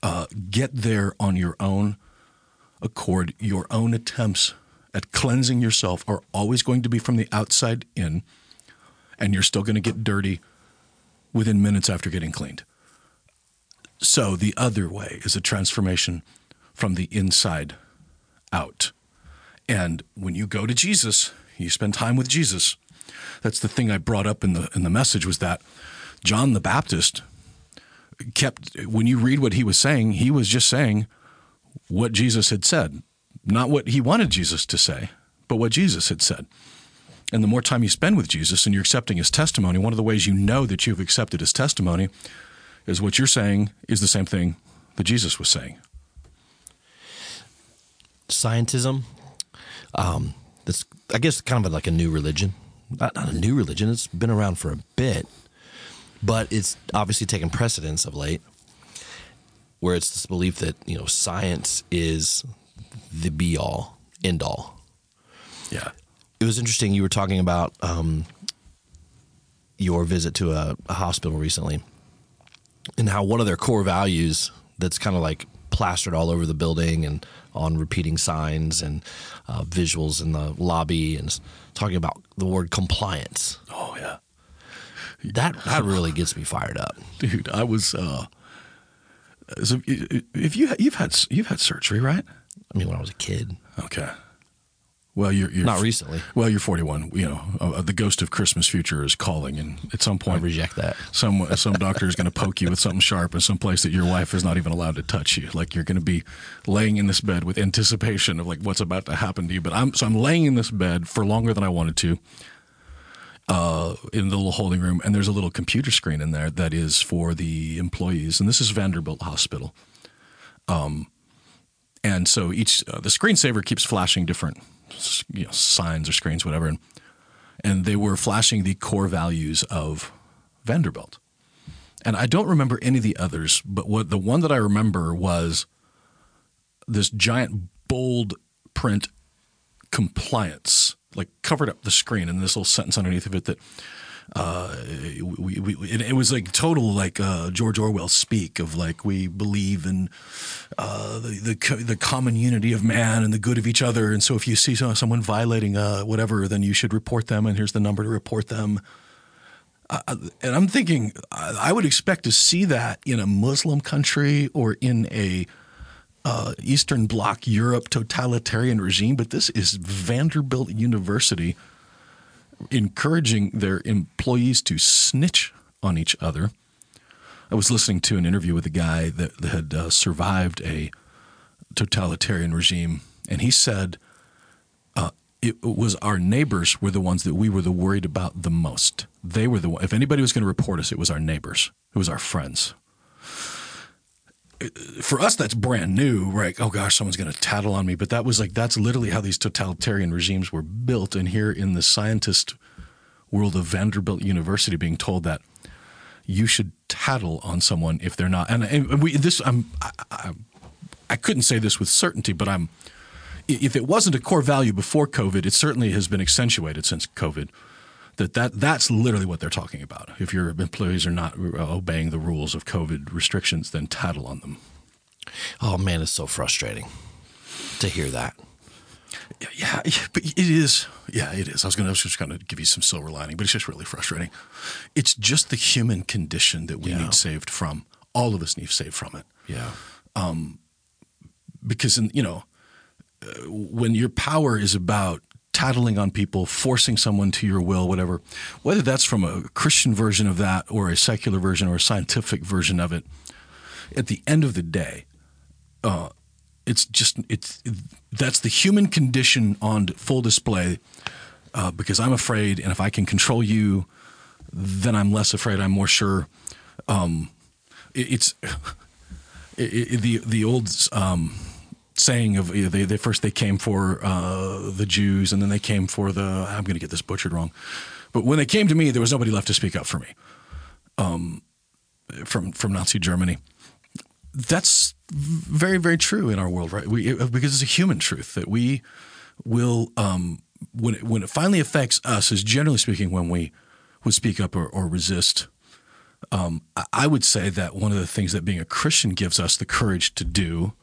uh, get there on your own accord. Your own attempts at cleansing yourself are always going to be from the outside in, and you're still going to get dirty within minutes after getting cleaned. So the other way is a transformation from the inside out. And when you go to Jesus, you spend time with Jesus. That's the thing I brought up in the in the message was that John the Baptist kept when you read what he was saying, he was just saying what Jesus had said, not what he wanted Jesus to say, but what Jesus had said. And the more time you spend with Jesus and you're accepting his testimony, one of the ways you know that you've accepted his testimony is what you're saying is the same thing that Jesus was saying. Scientism um, that's I guess kind of like a new religion. Not, not a new religion. It's been around for a bit, but it's obviously taken precedence of late, where it's this belief that you know science is the be all end all. Yeah. It was interesting. You were talking about um, your visit to a, a hospital recently and how one of their core values that's kind of like plastered all over the building and on repeating signs and uh, visuals in the lobby and talking about the word compliance. Oh yeah. That that really gets me fired up. Dude, I was uh so if you you've had you've had surgery, right? I mean, when I was a kid, Okay. Well, you're, you're not recently. Well, you're 41. You know, uh, the ghost of Christmas future is calling, and at some I point, reject that. some some doctor is going to poke you with something sharp in some place that your wife is not even allowed to touch you. Like you're going to be laying in this bed with anticipation of like what's about to happen to you. But I'm so I'm laying in this bed for longer than I wanted to. Uh, in the little holding room, and there's a little computer screen in there that is for the employees, and this is Vanderbilt Hospital. Um, and so each uh, the screensaver keeps flashing different you know, signs or screens, whatever, and and they were flashing the core values of Vanderbilt. And I don't remember any of the others, but what the one that I remember was this giant bold print compliance, like covered up the screen, and this little sentence underneath of it that uh, we, we, it, it was like total like uh, George Orwell speak of like we believe in uh, the, the the common unity of man and the good of each other, and so if you see someone violating uh, whatever, then you should report them, and here's the number to report them. And I'm thinking, I would expect to see that in a Muslim country or in a uh, Eastern Bloc Europe totalitarian regime, but this is Vanderbilt University encouraging their employees to snitch on each other. I was listening to an interview with a guy that, had uh, survived a totalitarian regime, and he said uh, it was our neighbors were the ones that we were the worried about the most. They were the one. If anybody was going to report us, it was our neighbors. It was our friends. For us, that's brand new, right? Oh gosh, someone's going to tattle on me. But that was like that's literally how these totalitarian regimes were built. And here in the scientist world of Vanderbilt University, being told that you should tattle on someone if they're not. And, and we this I'm I, I, I couldn't say this with certainty, but I'm if it wasn't a core value before COVID, it certainly has been accentuated since COVID. That, that that's literally what they're talking about. If your employees are not obeying the rules of COVID restrictions, then tattle on them. Oh man, it's so frustrating to hear that. Yeah, yeah, but it is. Yeah, it is. I was going to just going to give you some silver lining, but it's just really frustrating. It's just the human condition that we Yeah. need saved from. All of us need saved from it. Yeah. Um, because in, you know uh, when your power is about tattling on people forcing someone to your will whatever whether that's from a christian version of that or a secular version or a scientific version of it at the end of the day uh, it's just it's that's the human condition on full display uh, because i'm afraid and if i can control you then i'm less afraid i'm more sure. Um, it, it's it, it, the the old um, saying of they, they first they came for uh, the Jews and then they came for the I'm going to get this butchered wrong, but when they came to me, there was nobody left to speak up for me. Um, from from Nazi Germany, that's very very true in our world, right? We because it's a human truth that we will um, when it, when it finally affects us, is generally speaking when we would speak up or, or resist. I- I would say that one of the things that being a Christian gives us the courage to do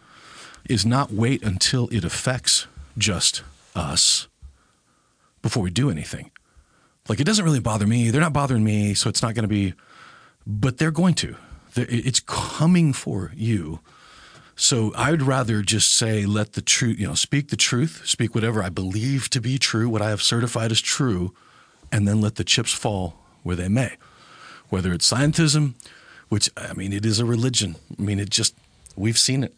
is not wait until it affects just us before we do anything. Like it doesn't really bother me. They're not bothering me, so it's not going to be. But they're going to. It's coming for you. So I'd rather just say, let the truth, you know, speak the truth, speak whatever I believe to be true, what I have certified as true, and then let the chips fall where they may. Whether it's scientism, which I mean, it is a religion. I mean, it just we've seen it.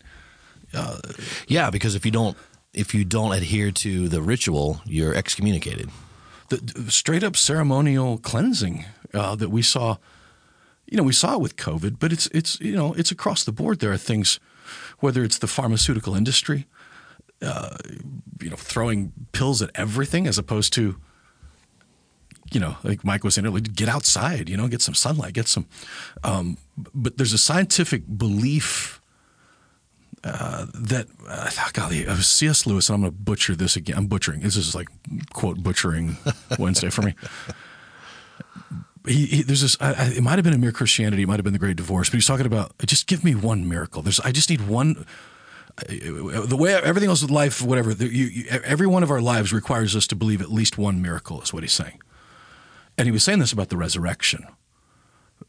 Yeah, because if you don't if you don't adhere to the ritual, you're excommunicated. the the straight up ceremonial cleansing uh, that we saw. You know, we saw it with COVID, but it's it's you know it's across the board. There are things, whether it's the pharmaceutical industry, uh, you know, throwing pills at everything as opposed to, you know, like Mike was saying earlier, get outside, you know, get some sunlight, get some. Um, but there's a scientific belief uh, that uh, golly, it was C.S. Lewis, and I'm going to butcher this again. I'm butchering. This is like quote butchering Wednesday for me. He, he, there's this. I, I, it might have been a mere Christianity. It might have been the Great Divorce. But he's talking about just give me one miracle. There's. I just need one. The way everything else with life, whatever. You, you, every one of our lives requires us to believe at least one miracle. Is what he's saying. And he was saying this about the resurrection.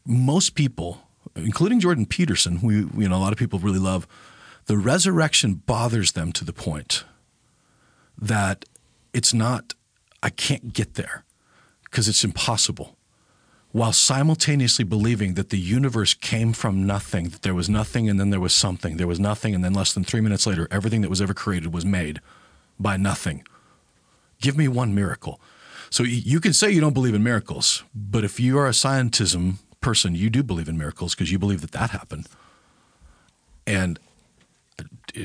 Most people, including Jordan Peterson, we you know a lot of people really love the resurrection bothers them to the point that it's not, I can't get there because it's impossible. While simultaneously believing that the universe came from nothing, that there was nothing and then there was something, there was nothing, and then less than three minutes later, everything that was ever created was made by nothing. Give me one miracle. So you can say you don't believe in miracles, but if you are a scientism person, you do believe in miracles because you believe that that happened. And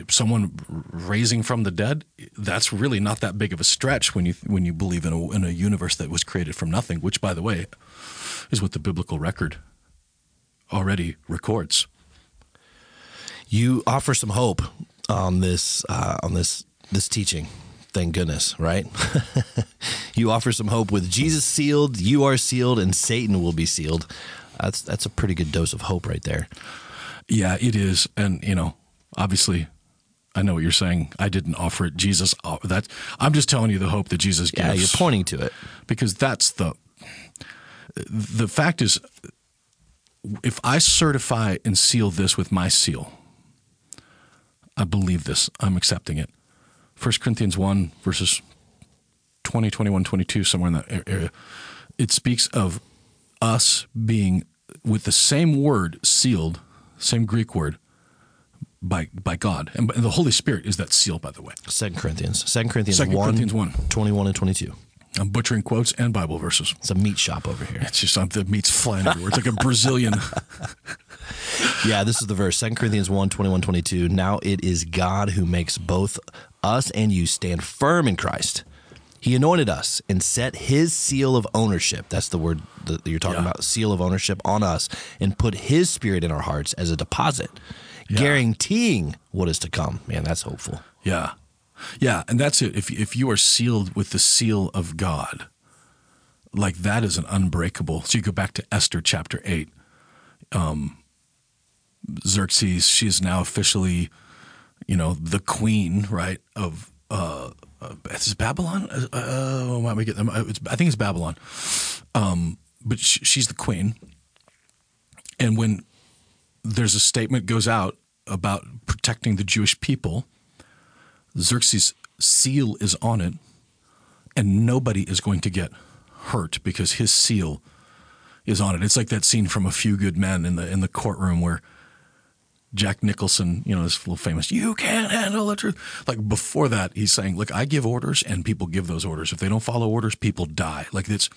someone raising from the dead, that's really not that big of a stretch when you when you believe in a in a universe that was created from nothing. Which, by the way, is what the biblical record already records. You offer some hope on this uh, on this this teaching. Thank goodness, right? you offer some hope with Jesus sealed, you are sealed, and Satan will be sealed. That's that's a pretty good dose of hope right there. Yeah, it is, and you know, obviously I know what you're saying. I didn't offer it. Jesus, uh, that I'm just telling you the hope that Jesus gives. Yeah, you're pointing to it because that's the the fact is, if I certify and seal this with my seal, I believe this. I'm accepting it. 1 Corinthians 1, verses 20, 21, 22, somewhere in that area, it speaks of us being with the same word sealed, same Greek word, by by God. And the Holy Spirit is that seal, by the way. Second Corinthians. Second Corinthians, 2 Corinthians 1. 21 and 22. I'm butchering quotes and Bible verses. It's a meat shop over here. It's just uh, the meat's flying everywhere. It's like a Brazilian. yeah, this is the verse. Second Corinthians 1, 21, 22. Now it is God who makes both us and you stand firm in Christ. He anointed us and set his seal of ownership. That's the word that you're talking yeah. about, seal of ownership on us, and put his spirit in our hearts as a deposit yeah. guaranteeing what is to come. Man, that's hopeful. Yeah. Yeah, and that's it. If if you are sealed with the seal of God, like that is an unbreakable. So you go back to Esther chapter eight. Um, Xerxes, she is now officially, you know, the queen, right of uh, uh is Babylon? Uh, uh, why I get them? I think it's Babylon. Um, but she's the queen, and when there's a statement goes out about protecting the Jewish people. Xerxes' seal is on it, and nobody is going to get hurt because his seal is on it. It's like that scene from A Few Good Men in the in the courtroom where Jack Nicholson, you know, this little famous, you can't handle the truth. Like before that, he's saying, look, I give orders and people give those orders. If they don't follow orders, people die. Like it's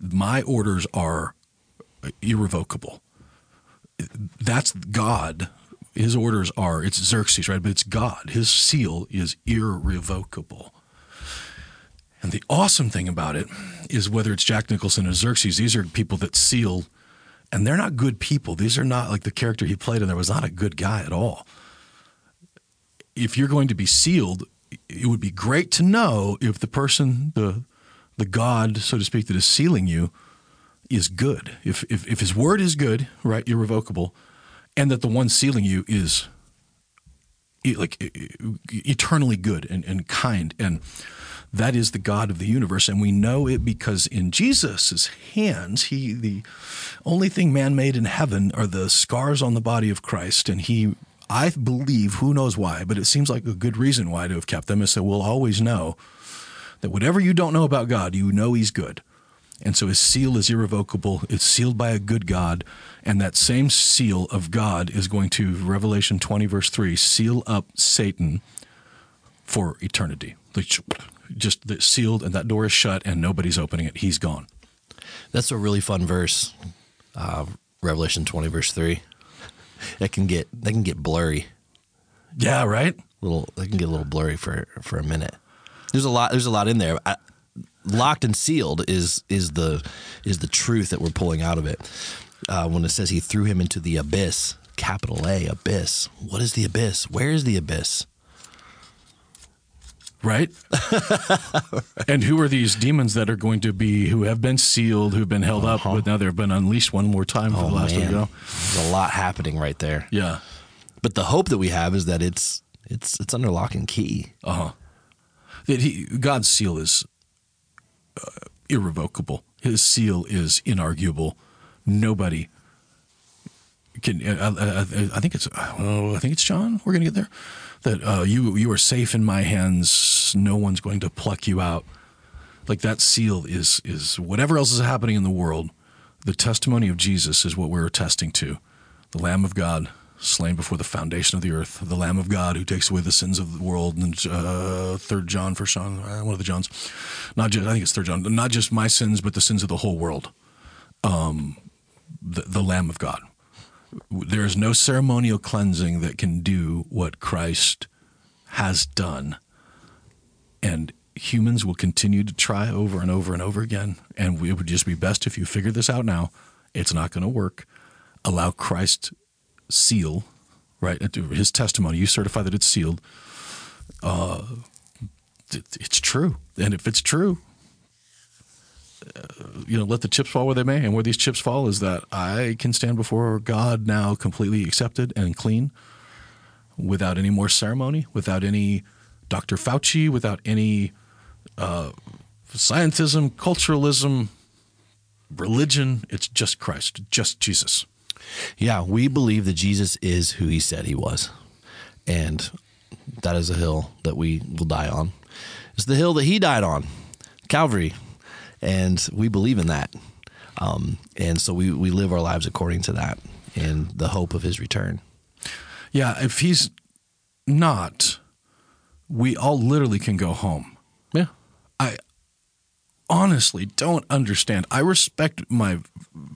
my orders are irrevocable. That's God his orders are it's Xerxes, right? But it's God. His seal is irrevocable. And the awesome thing about it is whether it's Jack Nicholson or Xerxes, these are people that seal, and they're not good people. These are not like the character he played, and there was not a good guy at all. If you're going to be sealed, it would be great to know if the person, the the God, so to speak, that is sealing you is good. If if, if his word is good, right, irrevocable, and that the one sealing you is like eternally good and, and kind and that is the God of the universe, and we know it because in Jesus' hands, he the only thing man made in heaven are the scars on the body of Christ, and he I believe, who knows why, but it seems like a good reason why to have kept them is so we'll always know that whatever you don't know about God, you know he's good. And so his seal is irrevocable. It's sealed by a good God. And that same seal of God is going to, Revelation 20, verse 3, seal up Satan for eternity. Just sealed, and that door is shut, and nobody's opening it. He's gone. That's a really fun verse, uh, Revelation 20, verse 3. That can get that can get blurry. Yeah, right. Little, that can get a little blurry for for a minute. There's a lot. There's a lot in there. I, locked and sealed is is the is the truth that we're pulling out of it. Uh, when it says he threw him into the abyss, capital A, abyss. What is the abyss? Where is the abyss? Right? And who are these demons that are going to be, who have been sealed, who've been held up, but now they've been unleashed one more time for Oh the last man, there's a lot happening right there. Yeah. But the hope that we have is that it's it's it's under lock and key. Uh huh. That he, God's seal is uh, irrevocable. His seal is inarguable. Nobody can. Uh, I think it's. I think it's John. We're gonna get there. That uh, you you are safe in my hands. No one's going to pluck you out. Like that seal is is whatever else is happening in the world. The testimony of Jesus is what we're attesting to. The Lamb of God, slain before the foundation of the earth. The Lamb of God who takes away the sins of the world. And uh, Third John, First John, uh, one of the Johns. Not just I think it's Third John. Not just my sins, but the sins of the whole world. Um, the, the Lamb of God. There is no ceremonial cleansing that can do what Christ has done. And humans will continue to try over and over and over again. And it would just be best if you figure this out now. It's not going to work. Allow Christ seal, right? His testimony. You certify that it's sealed. Uh, it's true. And if it's true, uh, you know, let the chips fall where they may. And where these chips fall is that I can stand before God now completely accepted and clean without any more ceremony, without any Dr. Fauci, without any uh, scientism, culturalism, religion. It's just Christ, just Jesus. Yeah, we believe that Jesus is who he said he was. And that is a hill that we will die on. It's the hill that he died on, Calvary. And we believe in that. Um, and so we, we live our lives according to that in the hope of his return. Yeah, if he's not, we all literally can go home. Yeah. I honestly don't understand. I respect my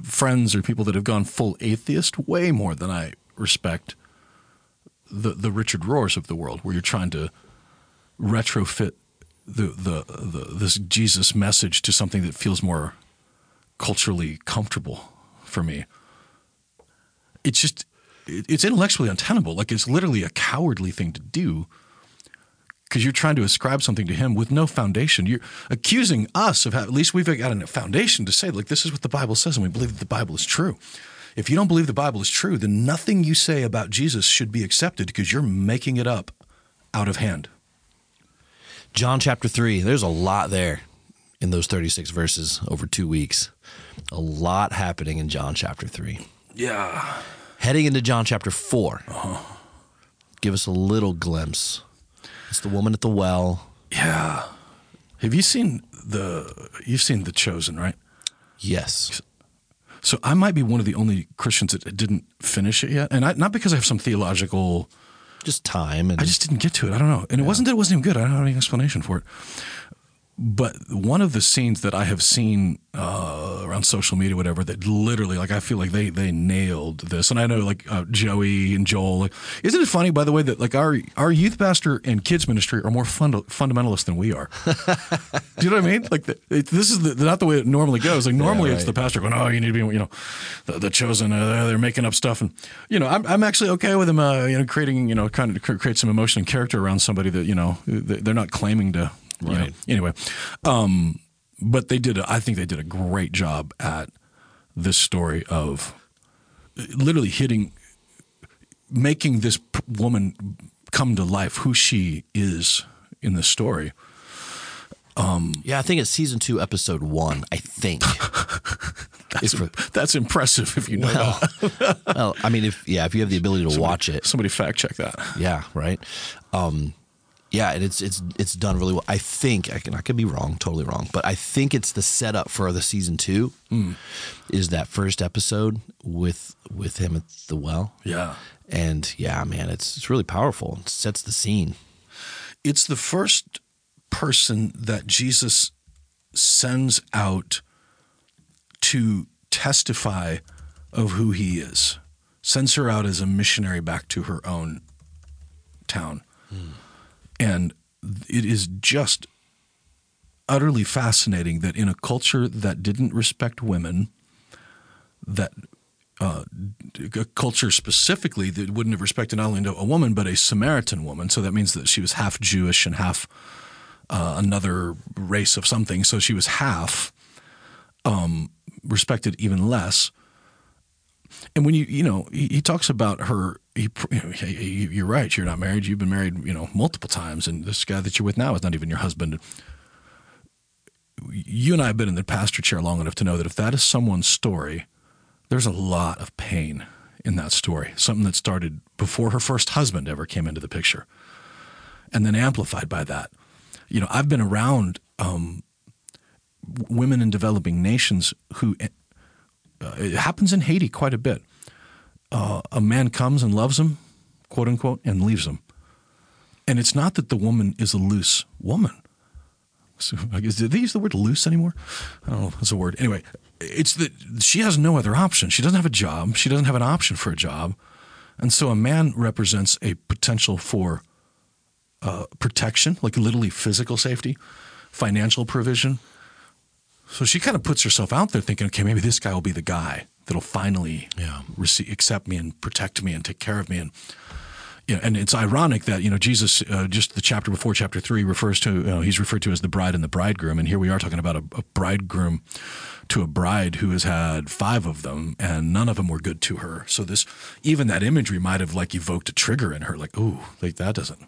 friends or people that have gone full atheist way more than I respect the the Richard Rohrs of the world, where you're trying to retrofit the, the the this Jesus message to something that feels more culturally comfortable for me. It's just it's intellectually untenable. Like it's literally a cowardly thing to do because you're trying to ascribe something to him with no foundation. You're accusing us of ha- at least we've got a foundation to say like this is what the Bible says, and we believe that the Bible is true. If you don't believe the Bible is true, then nothing you say about Jesus should be accepted because you're making it up out of hand. John chapter 3, there's a lot there in those 36 verses over two weeks. A lot happening in John chapter 3. Yeah. Heading into John chapter 4, uh-huh. give us a little glimpse. It's the woman at the well. Yeah. Have you seen the you've seen The Chosen, right? Yes. So I might be one of the only Christians that didn't finish it yet, and I, not because I have some theological. Just time. And I just didn't get to it. I don't know, and it wasn't that it wasn't even good. I don't have any explanation for it. But one of the scenes that I have seen uh, around social media, whatever, that literally, like, I feel like they they nailed this. And I know, like, uh, Joey and Joel, like, isn't it funny, by the way, that like our our youth pastor and kids ministry are more funda- fundamentalist than we are? Do you know what I mean? Like, the, it, this is the, not the way it normally goes. Like, normally it's right. the pastor going, "Oh, you need to be, you know, the, the chosen. Uh, they're making up stuff," and you know, I'm, I'm actually okay with them, uh, you know, creating, you know, kind of create some emotion and character around somebody that you know they're not claiming to. You know. Right. Anyway, um, but they did. A, I think they did a great job at this story of literally hitting, making this woman come to life, who she is in the story. yeah, I think it's season two, episode one. I think. That's, If- that's impressive if you know that. well, I mean, if yeah, if you have the ability to watch it, Somebody fact check that. yeah, right. Um, yeah, and it's it's it's done really well. I think I can I could be wrong, totally wrong, but I think it's the setup for the season two. Hmm. Is that first episode with with him at the well? Yeah. And yeah, man, it's it's really powerful. It sets the scene. It's the first person that Jesus sends out to testify of who he is, sends her out as a missionary back to her own town. Hmm. And it is just utterly fascinating that in a culture that didn't respect women, that uh, a culture specifically that wouldn't have respected not only a woman but a Samaritan woman. So that means that she was half Jewish and half uh, another race of something. So she was half um, respected even less. And when you you know he, he talks about her, he, you're right. You're not married. You've been married, you know, multiple times, and this guy that you're with now is not even your husband. You and I have been in the pastor chair long enough to know that if that is someone's story, there's a lot of pain in that story. Something that started before her first husband ever came into the picture, and then amplified by that. You know, I've been around um, women in developing nations who uh, it happens in Haiti quite a bit. Uh, a man comes and loves him, quote unquote, and leaves him. And it's not that the woman is a loose woman. So did they use the word loose anymore? I don't know. if That's a word. Anyway, it's that she has no other option. She doesn't have a job. She doesn't have an option for a job, and so a man represents a potential for uh, protection, like literally physical safety, financial provision, so she kind of puts herself out there thinking, okay, maybe this guy will be the guy that'll finally yeah. receive, accept me and protect me and take care of me. And, you know, and it's ironic that, you know, Jesus, uh, just the chapter before chapter three refers to, you know, he's referred to as the bride and the bridegroom. And here we are talking about a, a bridegroom to a bride who has had five of them and none of them were good to her. So this, even that imagery might have like evoked a trigger in her, like, ooh, like that doesn't,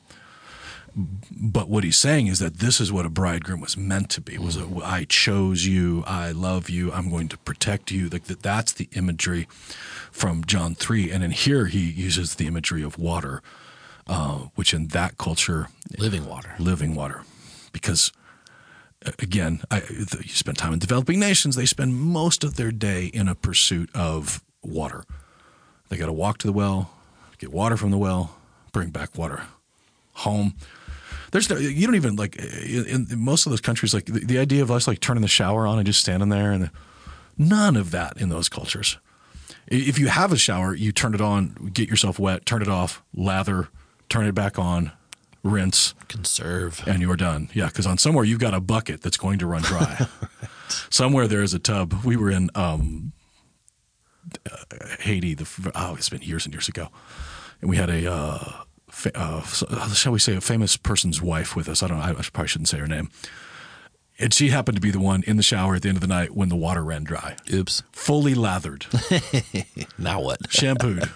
but what he's saying is that this is what a bridegroom was meant to be was a, I chose you I love you I'm going to protect you. Like that that's the imagery from John 3 and in here he uses the imagery of water uh, which in that culture living water. Living water. Because again I, you spend time in developing nations they spend most of their day in a pursuit of water. They got to walk to the well get water from the well bring back water home there's no, you don't even like in, in, most of those countries like the, the, idea of us like turning the shower on and just standing there and none of that in those cultures. If you have a shower, you turn it on, get yourself wet, turn it off, lather, turn it back on, rinse, conserve, and you're done. Yeah, because on somewhere you've got a bucket that's going to run dry. right. Somewhere there is a tub. We were in um, uh, Haiti. The oh, it's been years and years ago, and we had a uh, uh, shall we say, a famous person's wife with us. I don't know. I probably shouldn't say her name. And she happened to be the one in the shower at the end of the night when the water ran dry. Oops. Fully lathered. now what? Shampooed.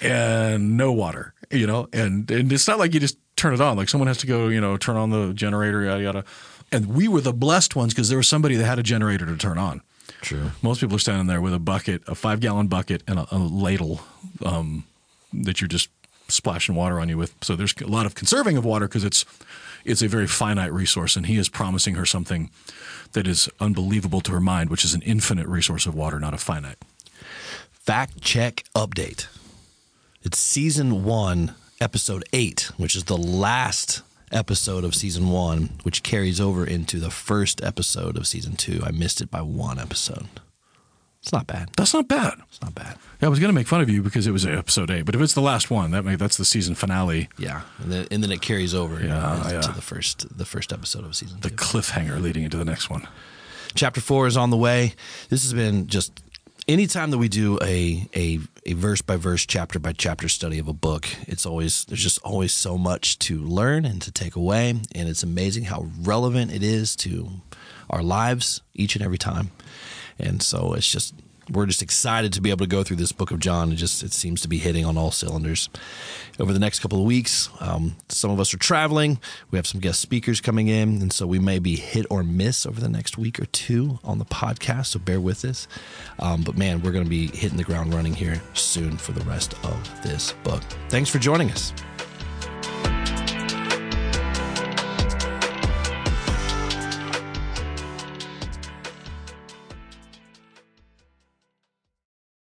and no water, you know? And, and it's not like you just turn it on. Like someone has to go, you know, turn on the generator, yada, yada. And we were the blessed ones because there was somebody that had a generator to turn on. True. Most people are standing there with a bucket, a five gallon bucket, and a, a ladle um, that you're just splashing water on you with. So there's a lot of conserving of water because it's it's a very finite resource, and he is promising her something that is unbelievable to her mind, which is an infinite resource of water, not a finite. Fact check update. It's season one, episode eight, which is the last episode of season one, which carries over into the first episode of season two. I missed it by one episode. It's not bad. That's not bad. It's not bad. Yeah, I was going to make fun of you because it was episode eight, but if it's the last one, that may, that's the season finale. Yeah, and then, and then it carries over yeah, uh, yeah. to the first the first episode of season. The two. cliffhanger leading into the next one. Chapter four is on the way. This has been just anytime that we do a a a verse by verse, chapter by chapter study of a book, it's always there's just always so much to learn and to take away, and it's amazing how relevant it is to our lives each and every time. And so it's just we're just excited to be able to go through this book of John. It just it seems to be hitting on all cylinders. Over the next couple of weeks, um, some of us are traveling. We have some guest speakers coming in, and so we may be hit or miss over the next week or two on the podcast. So bear with us. Um, but man, we're going to be hitting the ground running here soon for the rest of this book. Thanks for joining us.